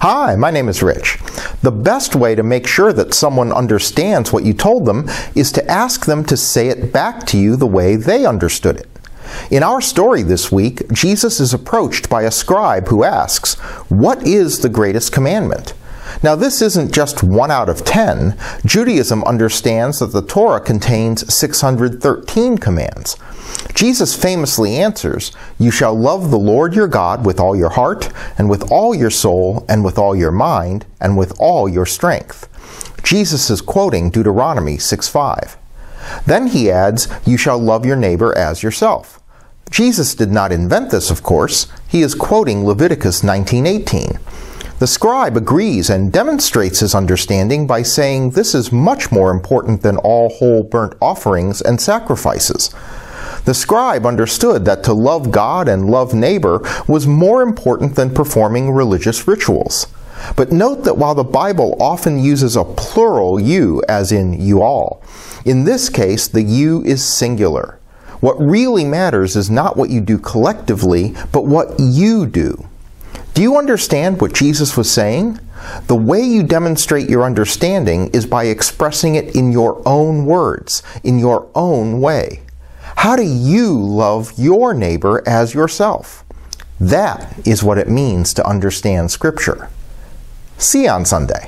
Hi, my name is Rich. The best way to make sure that someone understands what you told them is to ask them to say it back to you the way they understood it. In our story this week, Jesus is approached by a scribe who asks, What is the greatest commandment? Now, this isn't just one out of ten. Judaism understands that the Torah contains 613 commands. Jesus famously answers, You shall love the Lord your God with all your heart, and with all your soul, and with all your mind, and with all your strength. Jesus is quoting Deuteronomy 6 5. Then he adds, You shall love your neighbor as yourself. Jesus did not invent this, of course. He is quoting Leviticus 19:18. The scribe agrees and demonstrates his understanding by saying this is much more important than all whole burnt offerings and sacrifices. The scribe understood that to love God and love neighbor was more important than performing religious rituals. But note that while the Bible often uses a plural you, as in you all, in this case the you is singular. What really matters is not what you do collectively, but what you do. Do you understand what Jesus was saying? The way you demonstrate your understanding is by expressing it in your own words, in your own way. How do you love your neighbor as yourself? That is what it means to understand Scripture. See you on Sunday.